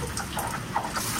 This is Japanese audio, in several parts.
ハハハハ!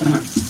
Ajá.